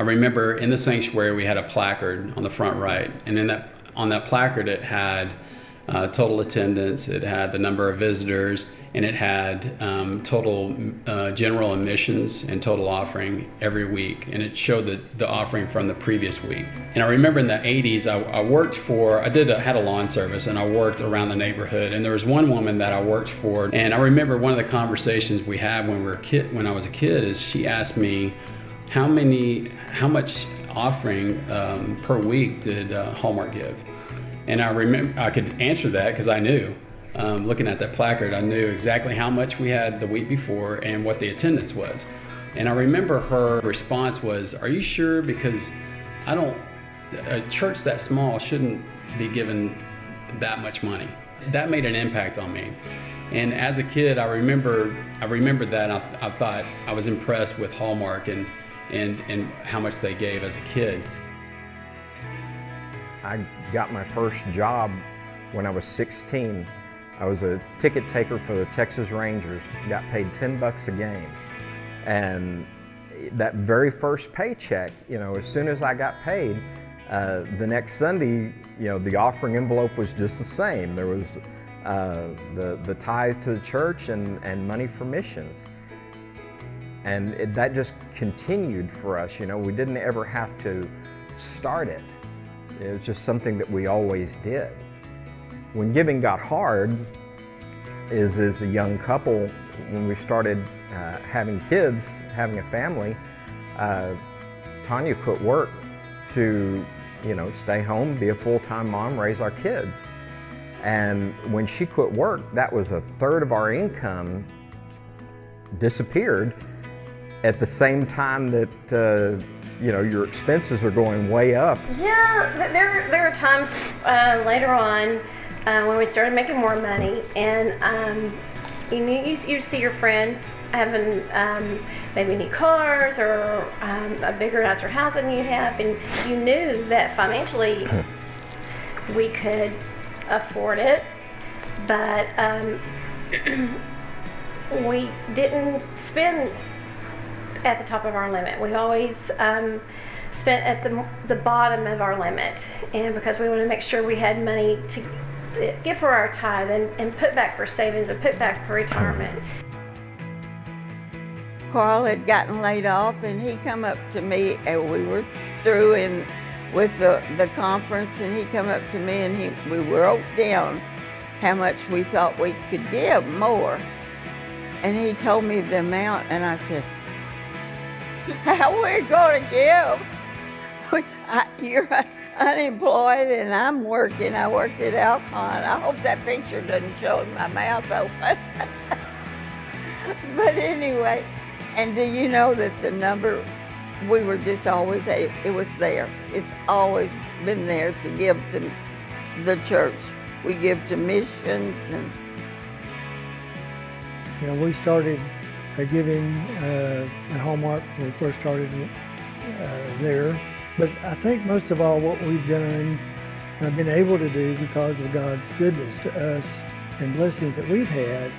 I remember in the sanctuary we had a placard on the front right, and in that on that placard it had uh, total attendance, it had the number of visitors, and it had um, total uh, general admissions and total offering every week, and it showed the, the offering from the previous week. And I remember in the 80s, I, I worked for, I did a, had a lawn service, and I worked around the neighborhood, and there was one woman that I worked for, and I remember one of the conversations we had when we were kid, when I was a kid, is she asked me how many, how much offering um, per week did uh, Hallmark give? And I remember I could answer that because I knew. Um, looking at that placard, I knew exactly how much we had the week before and what the attendance was. And I remember her response was, "Are you sure? Because I don't. A church that small shouldn't be given that much money." That made an impact on me. And as a kid, I remember I remembered that. I, I thought I was impressed with Hallmark and and and how much they gave as a kid. I got my first job when I was 16. I was a ticket taker for the Texas Rangers, got paid 10 bucks a game. And that very first paycheck, you know, as soon as I got paid, uh, the next Sunday, you know, the offering envelope was just the same. There was uh, the, the tithe to the church and, and money for missions. And it, that just continued for us, you know, we didn't ever have to start it. It was just something that we always did. When giving got hard, is as a young couple, when we started uh, having kids, having a family, uh, Tanya quit work to, you know, stay home, be a full-time mom, raise our kids. And when she quit work, that was a third of our income disappeared at the same time that uh, you know your expenses are going way up. Yeah, there there are times uh, later on uh, when we started making more money, and um, you knew you, you see your friends having um, maybe new cars or um, a bigger, nicer house than you have, and you knew that financially we could afford it, but um, we didn't spend at the top of our limit. We always um, spent at the, the bottom of our limit, and because we wanted to make sure we had money to, to give for our tithe and, and put back for savings and put back for retirement. Carl had gotten laid off, and he come up to me, and we were through in with the, the conference, and he come up to me, and he we wrote down how much we thought we could give more, and he told me the amount, and I said, how we're going to give. You're unemployed and I'm working. I worked at Alcon. I hope that picture doesn't show my mouth open. but anyway, and do you know that the number, we were just always, it was there. It's always been there to give to the church. We give to missions and. You know, we started giving uh, at Hallmark when we first started uh, there. But I think most of all what we've done, I've been able to do because of God's goodness to us and blessings that we've had,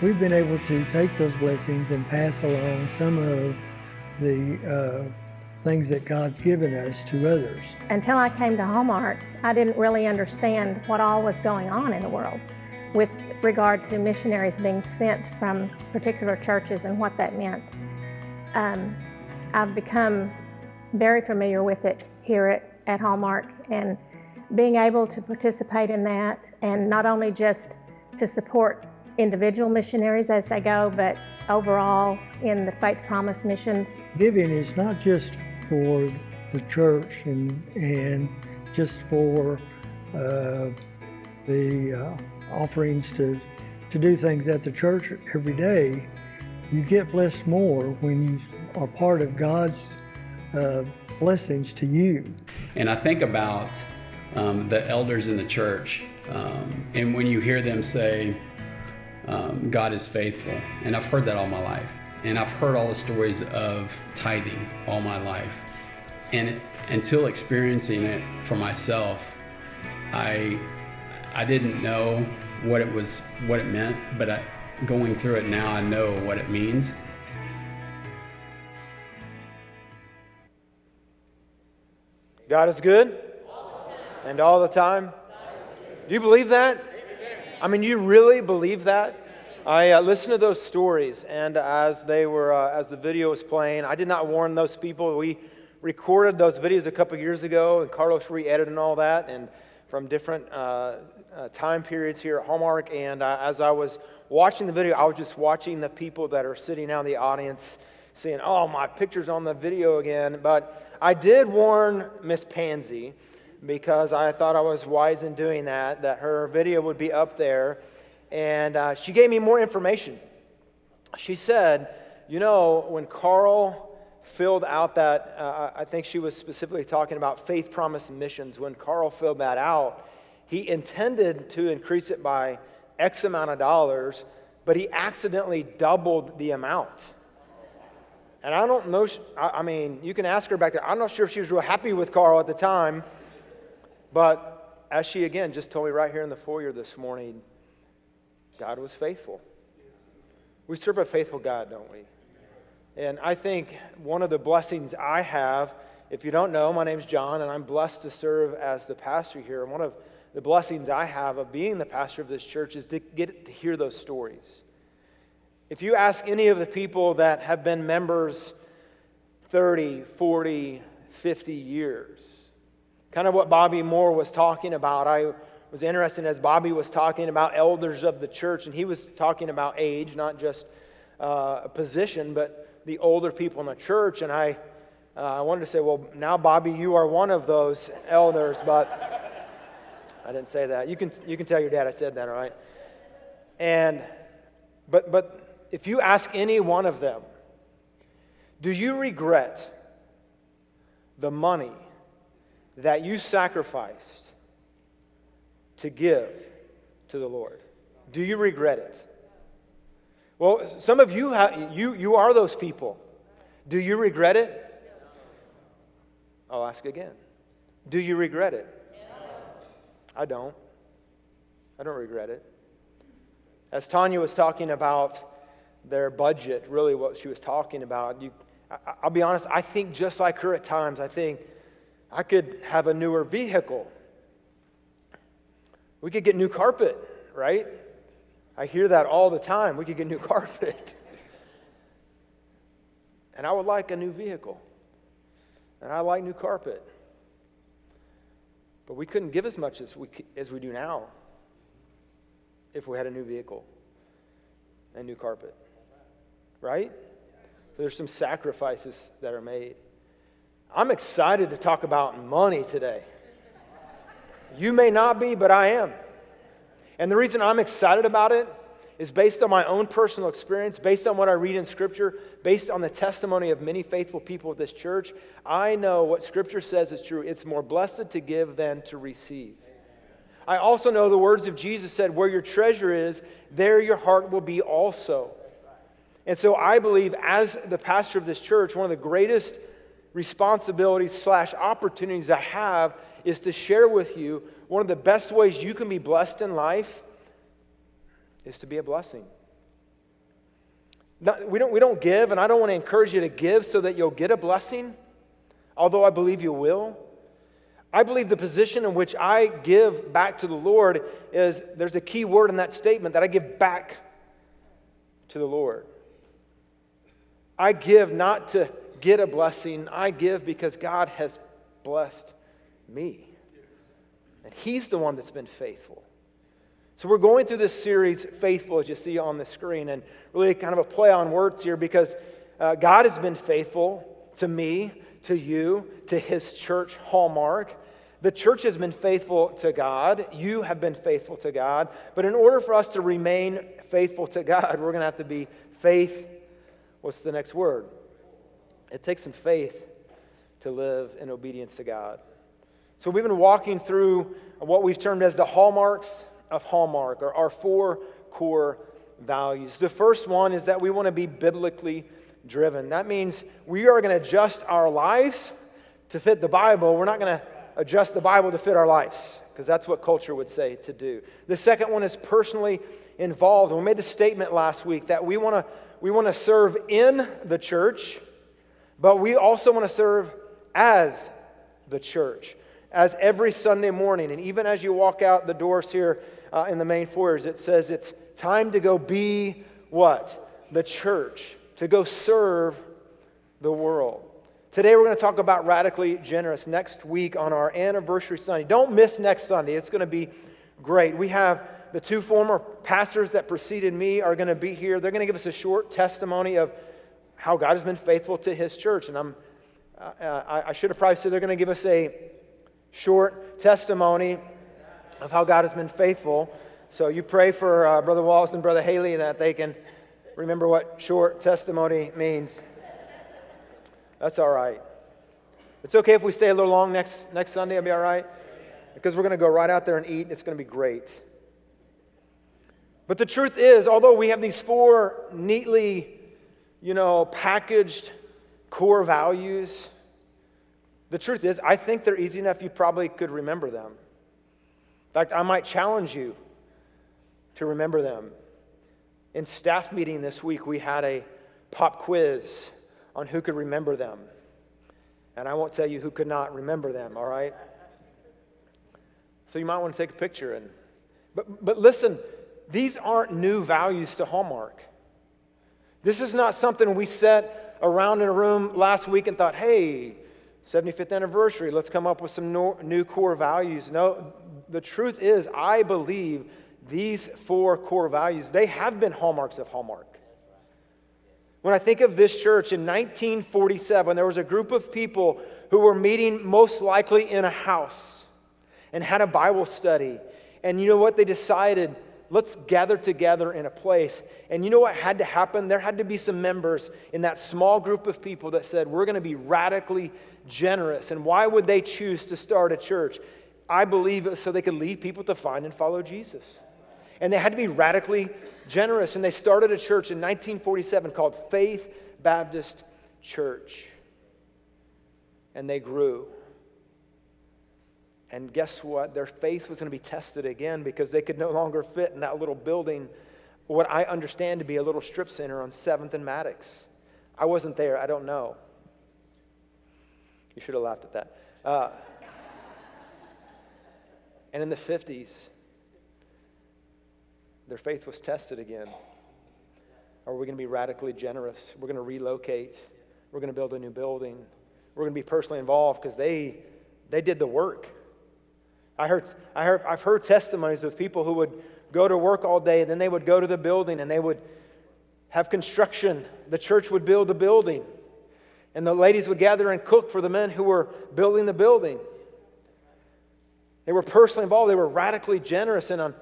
we've been able to take those blessings and pass along some of the uh, things that God's given us to others. Until I came to Hallmark, I didn't really understand what all was going on in the world with regard to missionaries being sent from particular churches and what that meant. Um, I've become very familiar with it here at, at Hallmark and being able to participate in that and not only just to support individual missionaries as they go, but overall in the Faith Promise missions. Giving is not just for the church and, and just for uh, the uh, offerings to, to do things at the church every day, you get blessed more when you are part of God's uh, blessings to you. And I think about um, the elders in the church, um, and when you hear them say, um, God is faithful, and I've heard that all my life, and I've heard all the stories of tithing all my life, and until experiencing it for myself, I I didn't know what it was, what it meant, but I, going through it now, I know what it means. God is good? And all the time? Do you believe that? I mean, you really believe that? I uh, listened to those stories, and as they were, uh, as the video was playing, I did not warn those people. We recorded those videos a couple years ago, and Carlos re-edited and all that, and from different uh, uh, time periods here at Hallmark. And uh, as I was watching the video, I was just watching the people that are sitting out in the audience, saying, "Oh, my picture's on the video again." But I did warn Miss Pansy because I thought I was wise in doing that, that her video would be up there. And uh, she gave me more information. She said, You know, when Carl filled out that, uh, I think she was specifically talking about faith promise missions. When Carl filled that out, he intended to increase it by X amount of dollars, but he accidentally doubled the amount. And I don't know, I mean, you can ask her back there. I'm not sure if she was real happy with Carl at the time, but as she again just told me right here in the foyer this morning, God was faithful. We serve a faithful God, don't we? And I think one of the blessings I have, if you don't know, my name's John, and I'm blessed to serve as the pastor here. And one of the blessings I have of being the pastor of this church is to get to hear those stories. If you ask any of the people that have been members 30, 40, 50 years, Kind of what Bobby Moore was talking about. I was interested as Bobby was talking about elders of the church, and he was talking about age, not just uh, a position, but the older people in the church. And I, uh, I wanted to say, well, now, Bobby, you are one of those elders, but I didn't say that. You can, you can tell your dad I said that, all right? And, but, but if you ask any one of them, do you regret the money that you sacrificed to give to the Lord? Do you regret it? Well, some of you, have, you, you are those people. Do you regret it? I'll ask again. Do you regret it? I don't. I don't regret it. As Tanya was talking about their budget, really what she was talking about, you, I, I'll be honest, I think just like her at times, I think, I could have a newer vehicle. We could get new carpet, right? I hear that all the time. We could get new carpet. and I would like a new vehicle. And I like new carpet. But we couldn't give as much as we, as we do now if we had a new vehicle and new carpet. Right? So there's some sacrifices that are made. I'm excited to talk about money today. You may not be, but I am. And the reason I'm excited about it is based on my own personal experience, based on what I read in Scripture, based on the testimony of many faithful people of this church. I know what Scripture says is true. It's more blessed to give than to receive. I also know the words of Jesus said, Where your treasure is, there your heart will be also. And so I believe, as the pastor of this church, one of the greatest responsibilities slash opportunities I have is to share with you one of the best ways you can be blessed in life is to be a blessing. Not, we, don't, we don't give, and I don't want to encourage you to give so that you'll get a blessing, although I believe you will. I believe the position in which I give back to the Lord is there's a key word in that statement that I give back to the Lord. I give not to get a blessing. I give because God has blessed me. And He's the one that's been faithful. So we're going through this series, Faithful, as you see on the screen, and really kind of a play on words here because uh, God has been faithful to me, to you, to His church, Hallmark. The church has been faithful to God. You have been faithful to God. But in order for us to remain faithful to God, we're going to have to be faith. What's the next word? It takes some faith to live in obedience to God. So we've been walking through what we've termed as the hallmarks of Hallmark, or our four core values. The first one is that we want to be biblically driven. That means we are going to adjust our lives to fit the Bible. We're not going to adjust the Bible to fit our lives, because that's what culture would say to do. The second one is personally involved. We made the statement last week that we want to we want to serve in the church but we also want to serve as the church. As every Sunday morning, and even as you walk out the doors here uh, in the main foyers, it says it's time to go be what? The church, to go serve the world. Today we're going to talk about radically generous next week on our anniversary Sunday. Don't miss next Sunday. It's going to be great. We have the two former pastors that preceded me are going to be here. They're going to give us a short testimony of how God has been faithful to his church. And I'm, uh, I, I should have probably said they're going to give us a short testimony of how God has been faithful. So you pray for uh, Brother Wallace and Brother Haley that they can remember what short testimony means. That's all right. It's okay if we stay a little long next, next Sunday. It'll be all right. Because we're going to go right out there and eat, and it's going to be great. But the truth is, although we have these four neatly, you know, packaged core values, the truth is, I think they're easy enough you probably could remember them. Fact, I might challenge you to remember them. In staff meeting this week, we had a pop quiz on who could remember them. And I won't tell you who could not remember them, all right? So you might want to take a picture and but but listen, these aren't new values to Hallmark. This is not something we set around in a room last week and thought, "Hey, 75th anniversary, let's come up with some new core values." No, the truth is I believe these four core values, they have been hallmarks of Hallmark. When I think of this church in 1947, there was a group of people who were meeting most likely in a house and had a Bible study. And you know what? They decided, let's gather together in a place. And you know what had to happen? There had to be some members in that small group of people that said, we're going to be radically generous. And why would they choose to start a church? I believe so they could lead people to find and follow Jesus. And they had to be radically generous. And they started a church in 1947 called Faith Baptist Church. And they grew. And guess what? Their faith was going to be tested again because they could no longer fit in that little building, what I understand to be a little strip center on 7th and Maddox. I wasn't there, I don't know. You should have laughed at that. Uh, and in the 50s, their faith was tested again. Are we going to be radically generous? We're going to relocate. We're going to build a new building. We're going to be personally involved because they, they did the work. I heard, I heard, I've heard testimonies of people who would go to work all day and then they would go to the building and they would have construction. The church would build the building. And the ladies would gather and cook for the men who were building the building. They were personally involved. They were radically generous. And on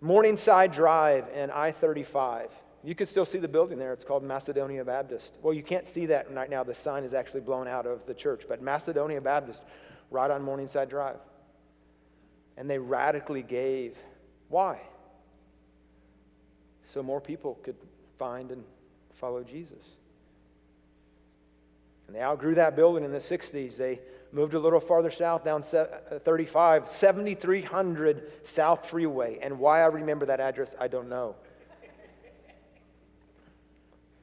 Morningside Drive and I 35. You can still see the building there. It's called Macedonia Baptist. Well, you can't see that right now. The sign is actually blown out of the church, but Macedonia Baptist, right on Morningside Drive. And they radically gave. Why? So more people could find and follow Jesus. And they outgrew that building in the 60s. They moved a little farther south down uh, 35, 7300 South Freeway. And why I remember that address, I don't know.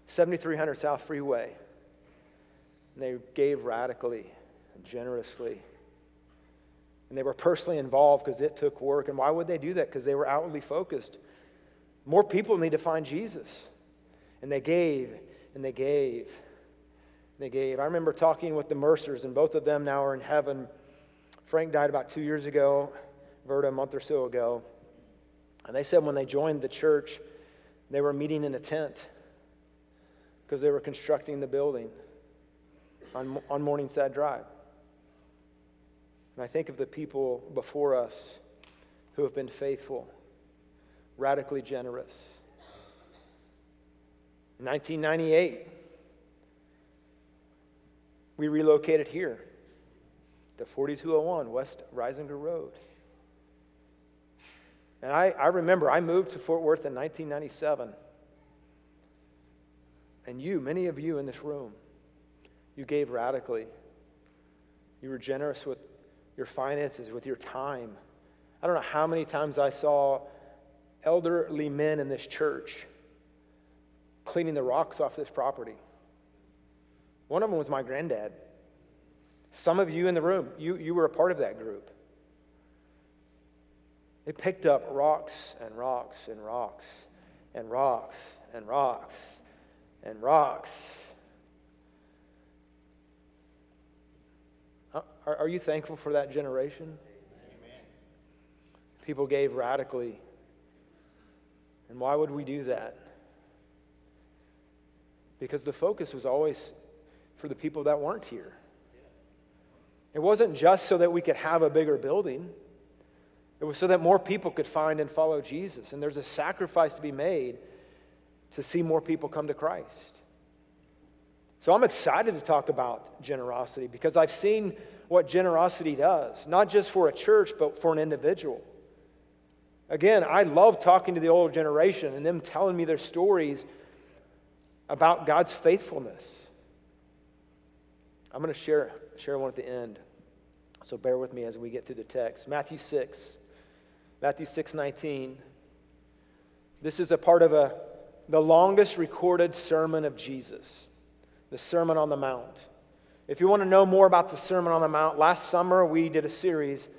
7300 South Freeway. And they gave radically, generously. And they were personally involved because it took work. And why would they do that? Because they were outwardly focused. More people need to find Jesus. And they gave and they gave they gave. I remember talking with the Mercers, and both of them now are in heaven. Frank died about two years ago, Verta a month or so ago. And they said when they joined the church, they were meeting in a tent because they were constructing the building on, on Morningside Drive. And I think of the people before us who have been faithful, radically generous. In 1998, we relocated here to 4201 West Risinger Road. And I, I remember I moved to Fort Worth in 1997. And you, many of you in this room, you gave radically. You were generous with your finances, with your time. I don't know how many times I saw elderly men in this church cleaning the rocks off this property. One of them was my granddad. Some of you in the room, you, you were a part of that group. They picked up rocks and rocks and rocks and rocks and rocks and rocks. Are, are you thankful for that generation? People gave radically. And why would we do that? Because the focus was always for the people that weren't here. It wasn't just so that we could have a bigger building. It was so that more people could find and follow Jesus. And there's a sacrifice to be made to see more people come to Christ. So I'm excited to talk about generosity because I've seen what generosity does, not just for a church, but for an individual. Again, I love talking to the older generation and them telling me their stories about God's faithfulness. I'm going to share, share one at the end. So bear with me as we get through the text. Matthew 6. Matthew 6 19. This is a part of a, the longest recorded sermon of Jesus, the Sermon on the Mount. If you want to know more about the Sermon on the Mount, last summer we did a series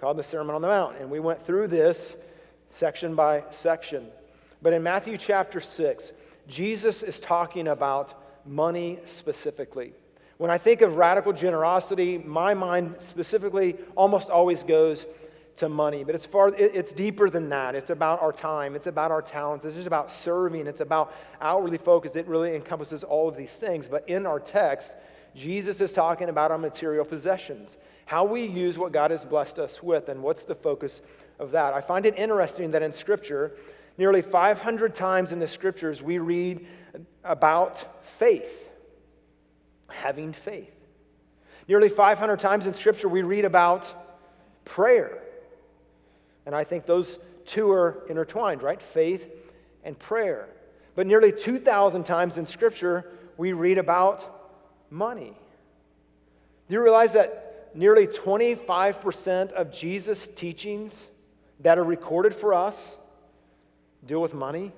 called the Sermon on the Mount, and we went through this section by section. But in Matthew chapter 6, Jesus is talking about money specifically. When I think of radical generosity, my mind specifically almost always goes to money. But it's far it's deeper than that. It's about our time, it's about our talents, it's just about serving, it's about outwardly focused. It really encompasses all of these things. But in our text, Jesus is talking about our material possessions, how we use what God has blessed us with, and what's the focus of that. I find it interesting that in Scripture, nearly 500 times in the Scriptures, we read about faith, having faith. Nearly 500 times in Scripture, we read about prayer. And I think those two are intertwined, right? Faith and prayer. But nearly 2,000 times in Scripture, we read about money. Do you realize that nearly 25% of Jesus' teachings that are recorded for us deal with money?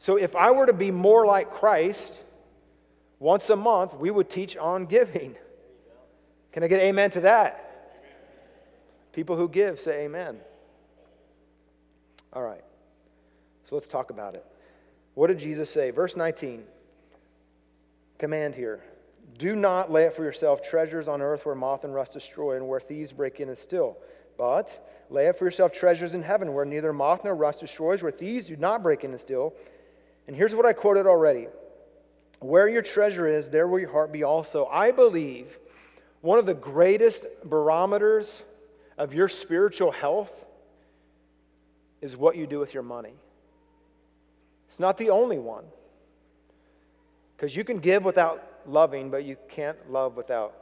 So if I were to be more like Christ, once a month we would teach on giving. Can I get amen to that? People who give say amen. All right. So let's talk about it. What did Jesus say? Verse 19. Command here. Do not lay up for yourself treasures on earth where moth and rust destroy and where thieves break in and steal. But lay up for yourself treasures in heaven where neither moth nor rust destroys, where thieves do not break in and steal. And here's what I quoted already Where your treasure is, there will your heart be also. I believe one of the greatest barometers of your spiritual health is what you do with your money. It's not the only one. Because you can give without loving, but you can't love without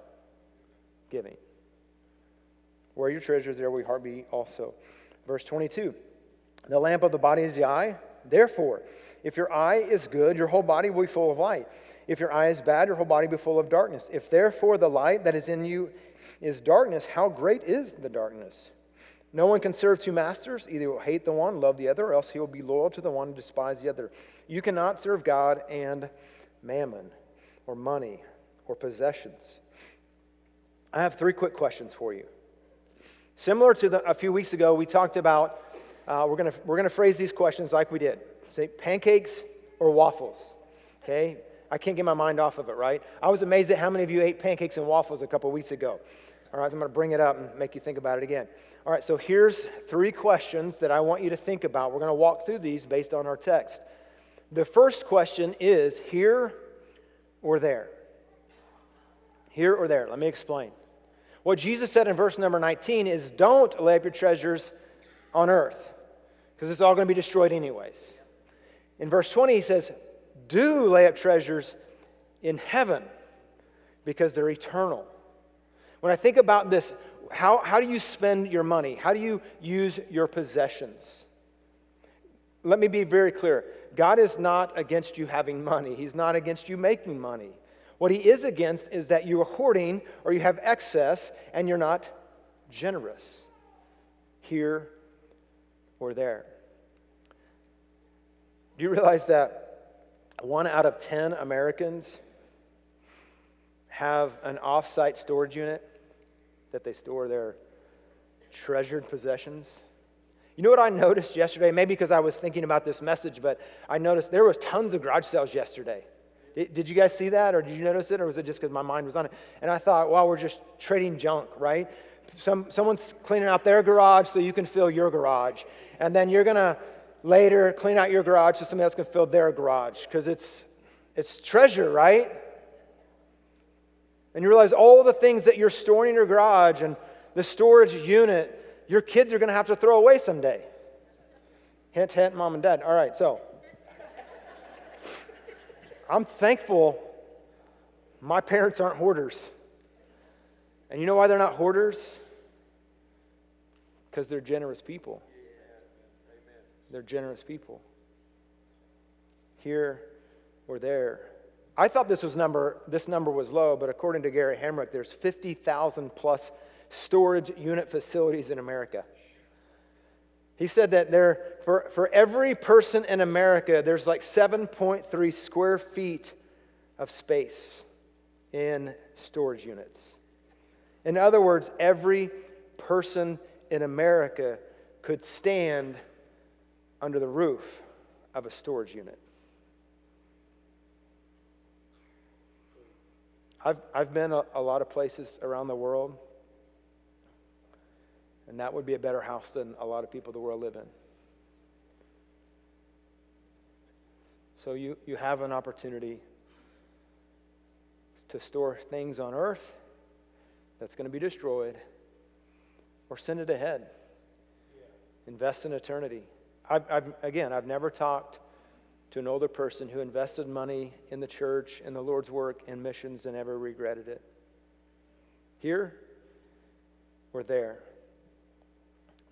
giving. Where your treasure is, there will your heart be also. Verse 22 The lamp of the body is the eye. Therefore, if your eye is good, your whole body will be full of light. If your eye is bad, your whole body will be full of darkness. If therefore the light that is in you is darkness, how great is the darkness? No one can serve two masters. Either he will hate the one, love the other, or else he will be loyal to the one and despise the other. You cannot serve God and mammon, or money, or possessions. I have three quick questions for you. Similar to the, a few weeks ago, we talked about, uh, we're going we're gonna phrase these questions like we did. Say pancakes or waffles. Okay? I can't get my mind off of it, right? I was amazed at how many of you ate pancakes and waffles a couple weeks ago. All right, I'm going to bring it up and make you think about it again. All right, so here's three questions that I want you to think about. We're going to walk through these based on our text. The first question is here or there? Here or there? Let me explain. What Jesus said in verse number 19 is don't lay up your treasures on earth because it's all going to be destroyed anyways. In verse 20, he says, do lay up treasures in heaven because they're eternal. When I think about this, how, how do you spend your money? How do you use your possessions? Let me be very clear God is not against you having money, He's not against you making money. What He is against is that you are hoarding or you have excess and you're not generous here or there. Do you realize that one out of 10 Americans have an off-site storage unit that they store their treasured possessions. You know what I noticed yesterday? Maybe because I was thinking about this message, but I noticed there was tons of garage sales yesterday. Did, did you guys see that, or did you notice it, or was it just because my mind was on it? And I thought, well, we're just trading junk, right? Some, someone's cleaning out their garage so you can fill your garage, and then you're gonna later clean out your garage so somebody else can fill their garage because it's it's treasure, right? And you realize all the things that you're storing in your garage and the storage unit, your kids are going to have to throw away someday. Hint, hint, mom and dad. All right, so I'm thankful my parents aren't hoarders. And you know why they're not hoarders? Because they're generous people. They're generous people. Here or there. I thought this was number this number was low, but according to Gary Hamrick, there's 50,000 plus storage unit facilities in America. He said that there for, for every person in America, there's like 7.3 square feet of space in storage units. In other words, every person in America could stand under the roof of a storage unit. I've, I've been a, a lot of places around the world, and that would be a better house than a lot of people the world live in. So you, you have an opportunity to store things on earth that's going to be destroyed, or send it ahead. Invest in eternity. I've, I've, again, I've never talked to an older person who invested money in the church, in the Lord's work, in missions, and ever regretted it. Here or there.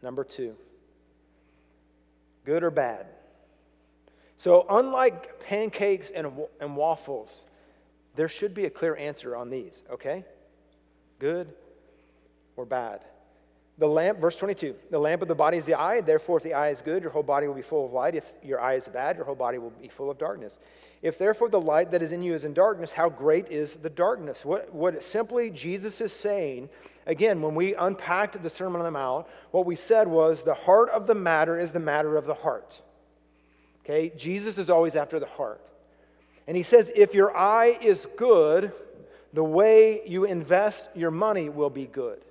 Number two, good or bad. So, unlike pancakes and, and waffles, there should be a clear answer on these, okay? Good or bad. The lamp, verse 22, the lamp of the body is the eye. Therefore, if the eye is good, your whole body will be full of light. If your eye is bad, your whole body will be full of darkness. If therefore the light that is in you is in darkness, how great is the darkness? What, what simply Jesus is saying, again, when we unpacked the Sermon on the Mount, what we said was the heart of the matter is the matter of the heart. Okay? Jesus is always after the heart. And he says, if your eye is good, the way you invest your money will be good.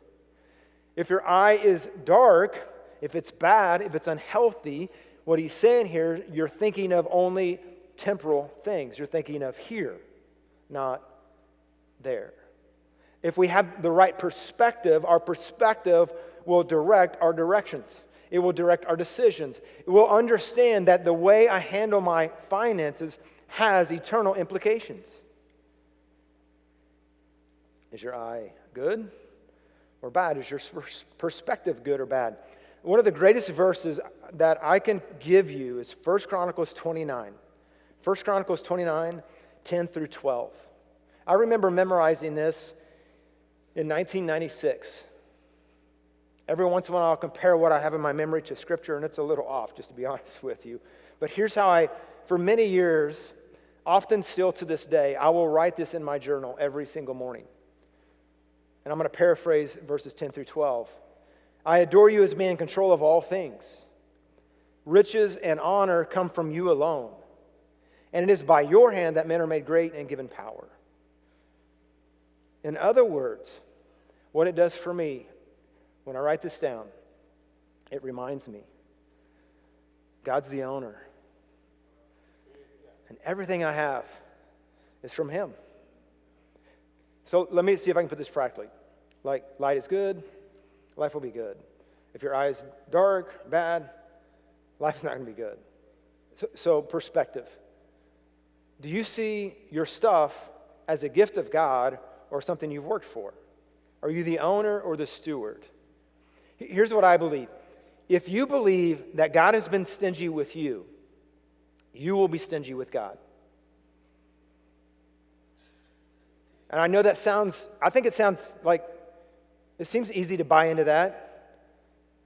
If your eye is dark, if it's bad, if it's unhealthy, what he's saying here, you're thinking of only temporal things. You're thinking of here, not there. If we have the right perspective, our perspective will direct our directions. It will direct our decisions. It will understand that the way I handle my finances has eternal implications. Is your eye good? Or bad? Is your perspective good or bad? One of the greatest verses that I can give you is 1 Chronicles 29. 1 Chronicles 29, 10 through 12. I remember memorizing this in 1996. Every once in a while, I'll compare what I have in my memory to Scripture, and it's a little off, just to be honest with you. But here's how I, for many years, often still to this day, I will write this in my journal every single morning. And I'm going to paraphrase verses 10 through 12. I adore you as being in control of all things. Riches and honor come from you alone. And it is by your hand that men are made great and given power. In other words, what it does for me when I write this down, it reminds me God's the owner. And everything I have is from Him. So let me see if I can put this practically. Like, light is good, life will be good. If your eye is dark, bad, life is not going to be good. So, so, perspective. Do you see your stuff as a gift of God or something you've worked for? Are you the owner or the steward? Here's what I believe. If you believe that God has been stingy with you, you will be stingy with God. And I know that sounds, I think it sounds like, it seems easy to buy into that.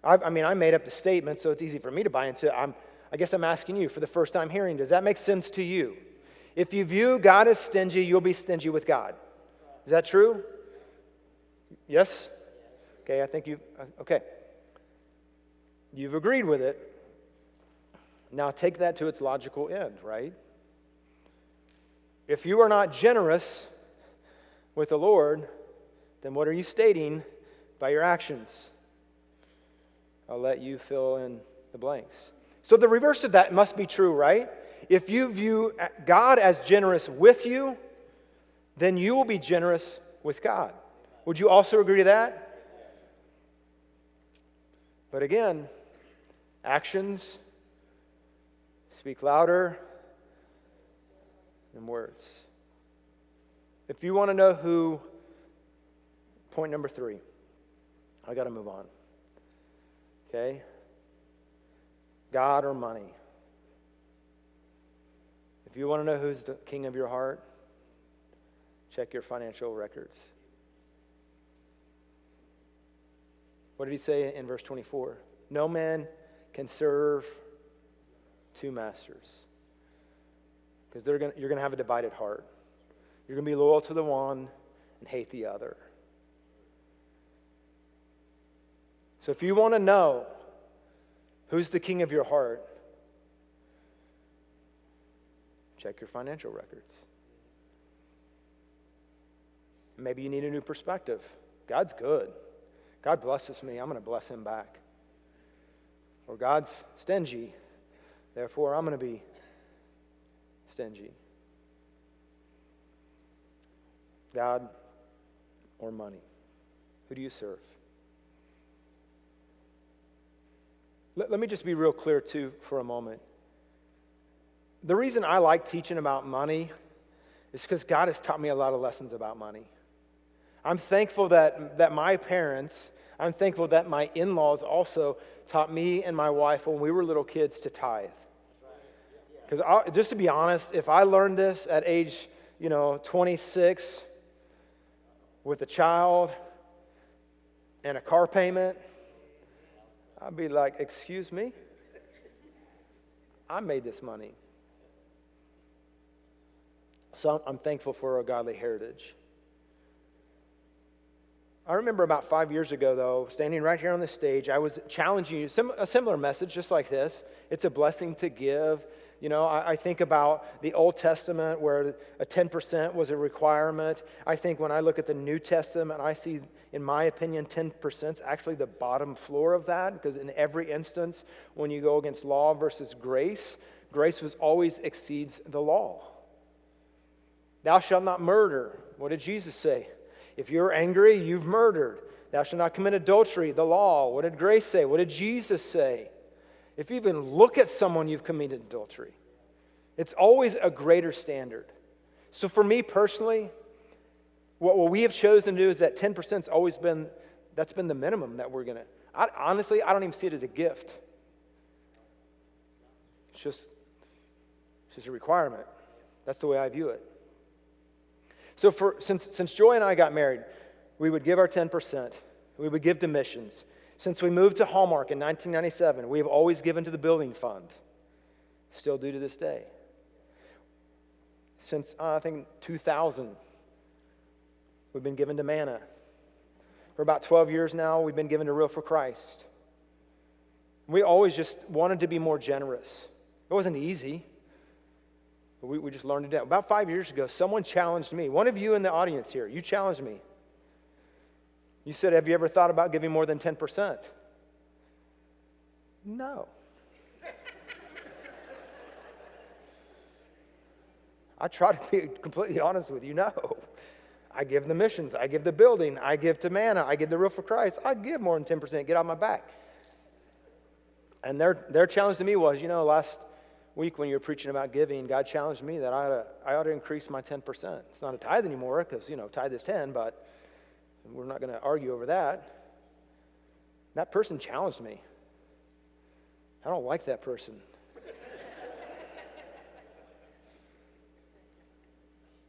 I, I mean, I made up the statement, so it's easy for me to buy into. I'm, I guess I'm asking you for the first time hearing, does that make sense to you? If you view God as stingy, you'll be stingy with God. Is that true? Yes? Okay, I think you, uh, okay. You've agreed with it. Now take that to its logical end, right? If you are not generous with the Lord, then what are you stating by your actions? I'll let you fill in the blanks. So the reverse of that must be true, right? If you view God as generous with you, then you will be generous with God. Would you also agree to that? But again, actions speak louder than words. If you want to know who, point number three, I got to move on. Okay? God or money? If you want to know who's the king of your heart, check your financial records. What did he say in verse 24? No man can serve two masters because you're going to have a divided heart. You're going to be loyal to the one and hate the other. So if you want to know who's the king of your heart, check your financial records. Maybe you need a new perspective. God's good. God blesses me, I'm going to bless him back. Or God's stingy, therefore I'm going to be stingy. God or money? Who do you serve? Let, let me just be real clear, too, for a moment. The reason I like teaching about money is because God has taught me a lot of lessons about money. I'm thankful that, that my parents, I'm thankful that my in laws also taught me and my wife when we were little kids to tithe. Because just to be honest, if I learned this at age, you know, 26 with a child and a car payment, I'd be like, excuse me? I made this money. So I'm thankful for a godly heritage. I remember about five years ago, though, standing right here on the stage, I was challenging you, a similar message just like this. It's a blessing to give. You know, I, I, think about the Old Testament where a 10% was a requirement. I think when I look at the New Testament, I see, in my opinion, 10% is actually the bottom floor of that because in every instance, when you go against law versus grace, grace was always exceeds the law. Thou shalt not murder. What did Jesus say? If you're angry, you've murdered. Thou shalt not commit adultery, the law. What did grace say? What did Jesus say? If you even look at someone, you've committed adultery. It's always a greater standard. So for me personally, what, what we have chosen to do is that 10% has always been, that's been the minimum that we're going to. Honestly, I don't even see it as a gift. It's just, it's just a requirement. That's the way I view it. So for, since, since Joy and I got married, we would give our 10%. We would give to missions. Since we moved to Hallmark in 1997, we have always given to the building fund. Still do to this day. Since uh, I think 2000, we've been given to Manna. For about 12 years now, we've been given to Real for Christ. We always just wanted to be more generous. It wasn't easy. But we, we just learned it. About five years ago, someone challenged me. One of you in the audience here, you challenged me. You said, Have you ever thought about giving more than 10%? No. I try to be completely honest with you. No. I give the missions, I give the building, I give to Manna, I give the roof of Christ. I give more than 10%. Get on my back. And their, their challenge to me was, you know, last week when you were preaching about giving, God challenged me that I ought to, I ought to increase my 10%. It's not a tithe anymore because, you know, tithe is 10, but we're not going to argue over that. That person challenged me. I don't like that person.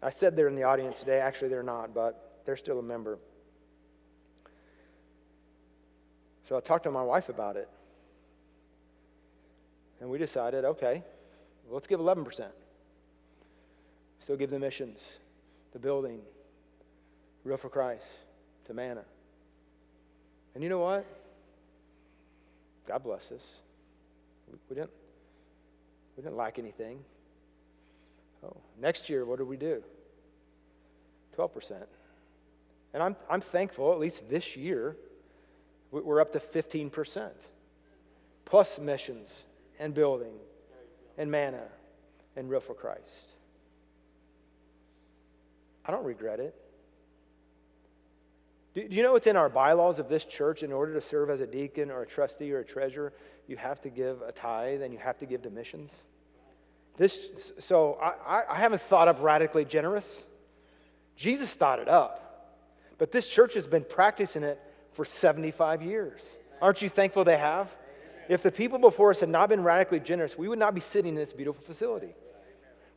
I said they're in the audience today. Actually, they're not, but they're still a member. So I talked to my wife about it. And we decided, okay, well, let's give 11%. Still give the missions, the building, Real for Christ to Manna. And you know what? God bless us. We, didn't, we didn't lack anything. Oh, next year, what do we do? 12%. And I'm, I'm thankful, at least this year, we- we're up to 15%, plus missions and building and manna and real for Christ. I don't regret it. Do, do you know what's in our bylaws of this church? In order to serve as a deacon or a trustee or a treasurer, you have to give a tithe and you have to give to missions. This, so I, I- haven't thought up radically generous. Jesus thought it up. But this church has been practicing it for 75 years. Aren't you thankful they have? If the people before us had not been radically generous, we would not be sitting in this beautiful facility.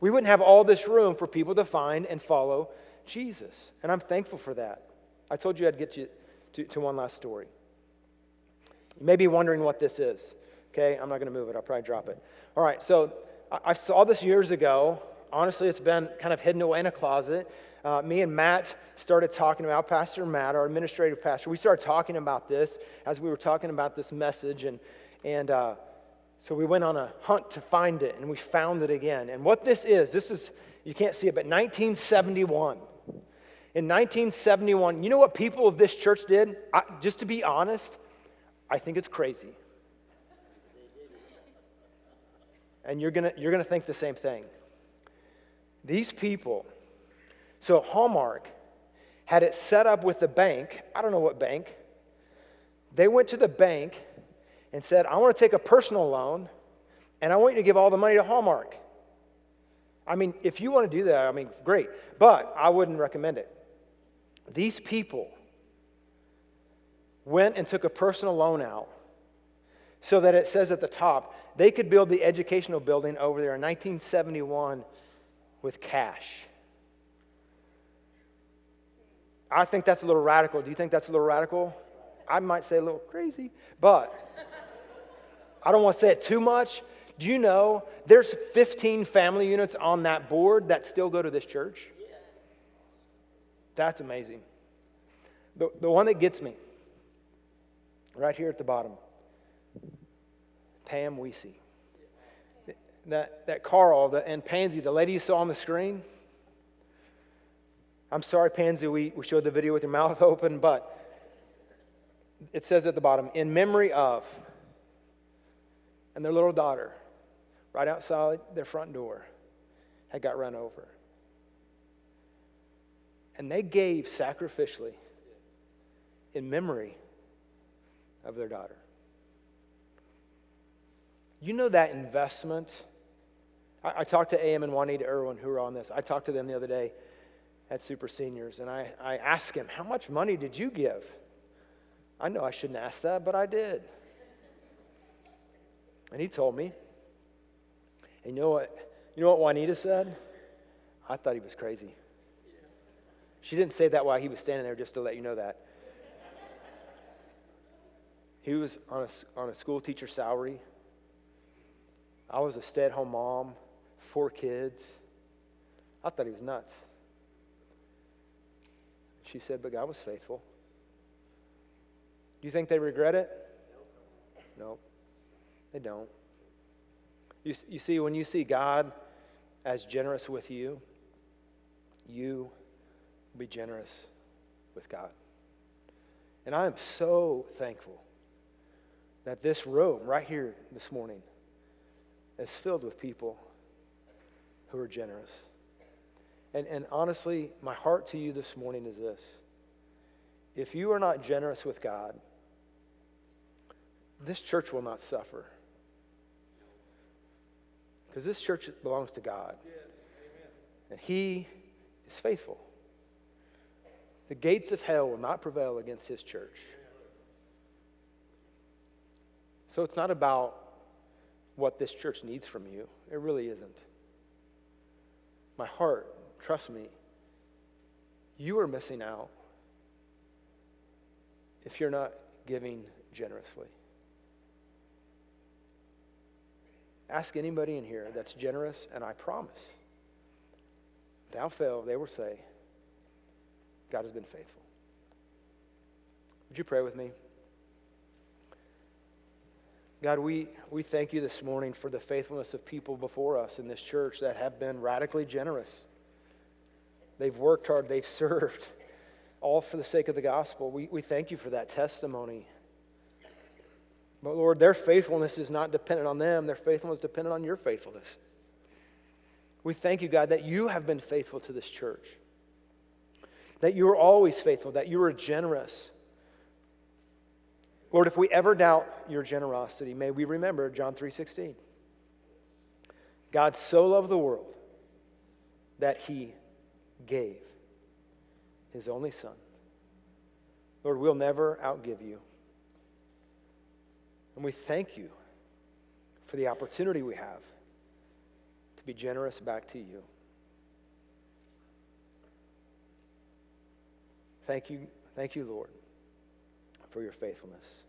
We wouldn't have all this room for people to find and follow Jesus. And I'm thankful for that. I told you I'd get you to, to one last story. You may be wondering what this is. Okay, I'm not going to move it. I'll probably drop it. All right, so I, saw this years ago. Honestly, it's been kind of hidden away in a closet. Uh, me and Matt started talking about, Pastor Matt, our administrative pastor, we started talking about this as we were talking about this message. And, and uh, so we went on a hunt to find it, and we found it again. And what this is, this is, you can't see it, but 1971. In 1971, you know what people of this church did? I, just to be honest, I think it's crazy. And you're going you're gonna think the same thing. These people, so Hallmark had it set up with the bank. I don't know what bank. They went to the bank and said, I want to take a personal loan and I want you to give all the money to Hallmark. I mean, if you want to do that, I mean, great. But I wouldn't recommend it. These people went and took a personal loan out so that it says at the top they could build the educational building over there in 1971 with cash. I think that's a little radical. Do you think that's a little radical? I might say a little crazy, but I don't want to say it too much. Do you know there's 15 family units on that board that still go to this church? That's amazing. The, the one that gets me, right here at the bottom, Pam Weesey. That, that Carl the, and Pansy, the lady you saw on the screen. I'm sorry, Pansy, we, we showed the video with your mouth open, but it says at the bottom, in memory of, and their little daughter, right outside their front door, had got run over. And they gave sacrificially in memory of their daughter. You know that investment? I, I talked to AM and Juanita Irwin, who were on this. I talked to them the other day at Super Seniors, and I, I asked him, How much money did you give? I know I shouldn't ask that, but I did. And he told me. And you know what? You know what Juanita said? I thought he was crazy. She didn't say that while he was standing there, just to let you know that. He was on a, on a school teacher salary. I was a stay at home mom, four kids. I thought he was nuts. She said, but God was faithful. Do you think they regret it? No, nope. they don't. You, you see, when you see God as generous with you, you be generous with God. And I am so thankful that this room right here this morning is filled with people who are generous. And, and honestly, my heart to you this morning is this. If you are not generous with God, this church will not suffer. Because this church belongs to God. And He is faithful. The gates of hell will not prevail against His church. So it's not about what this church needs from you. It really isn't. My heart, trust me, you are missing out if you're not giving generously. Ask anybody in here that's generous, and I promise, without fail, they will say, God has been faithful. Would you pray with me? God, we, we thank you this morning for the faithfulness of people before us in this church that have been radically generous. They've worked hard, they've served, all for the sake of the gospel. We, we thank you for that testimony. But Lord, their faithfulness is not dependent on them, their faithfulness is dependent on your faithfulness. We thank you, God, that you have been faithful to this church, that you are always faithful, that you are generous. Lord, if we ever doubt your generosity, may we remember John 3:16. God so loved the world that he gave his only son. Lord, we'll never outgive you. And we thank you for the opportunity we have to be generous back to you. Thank you, thank you, Lord, for your faithfulness.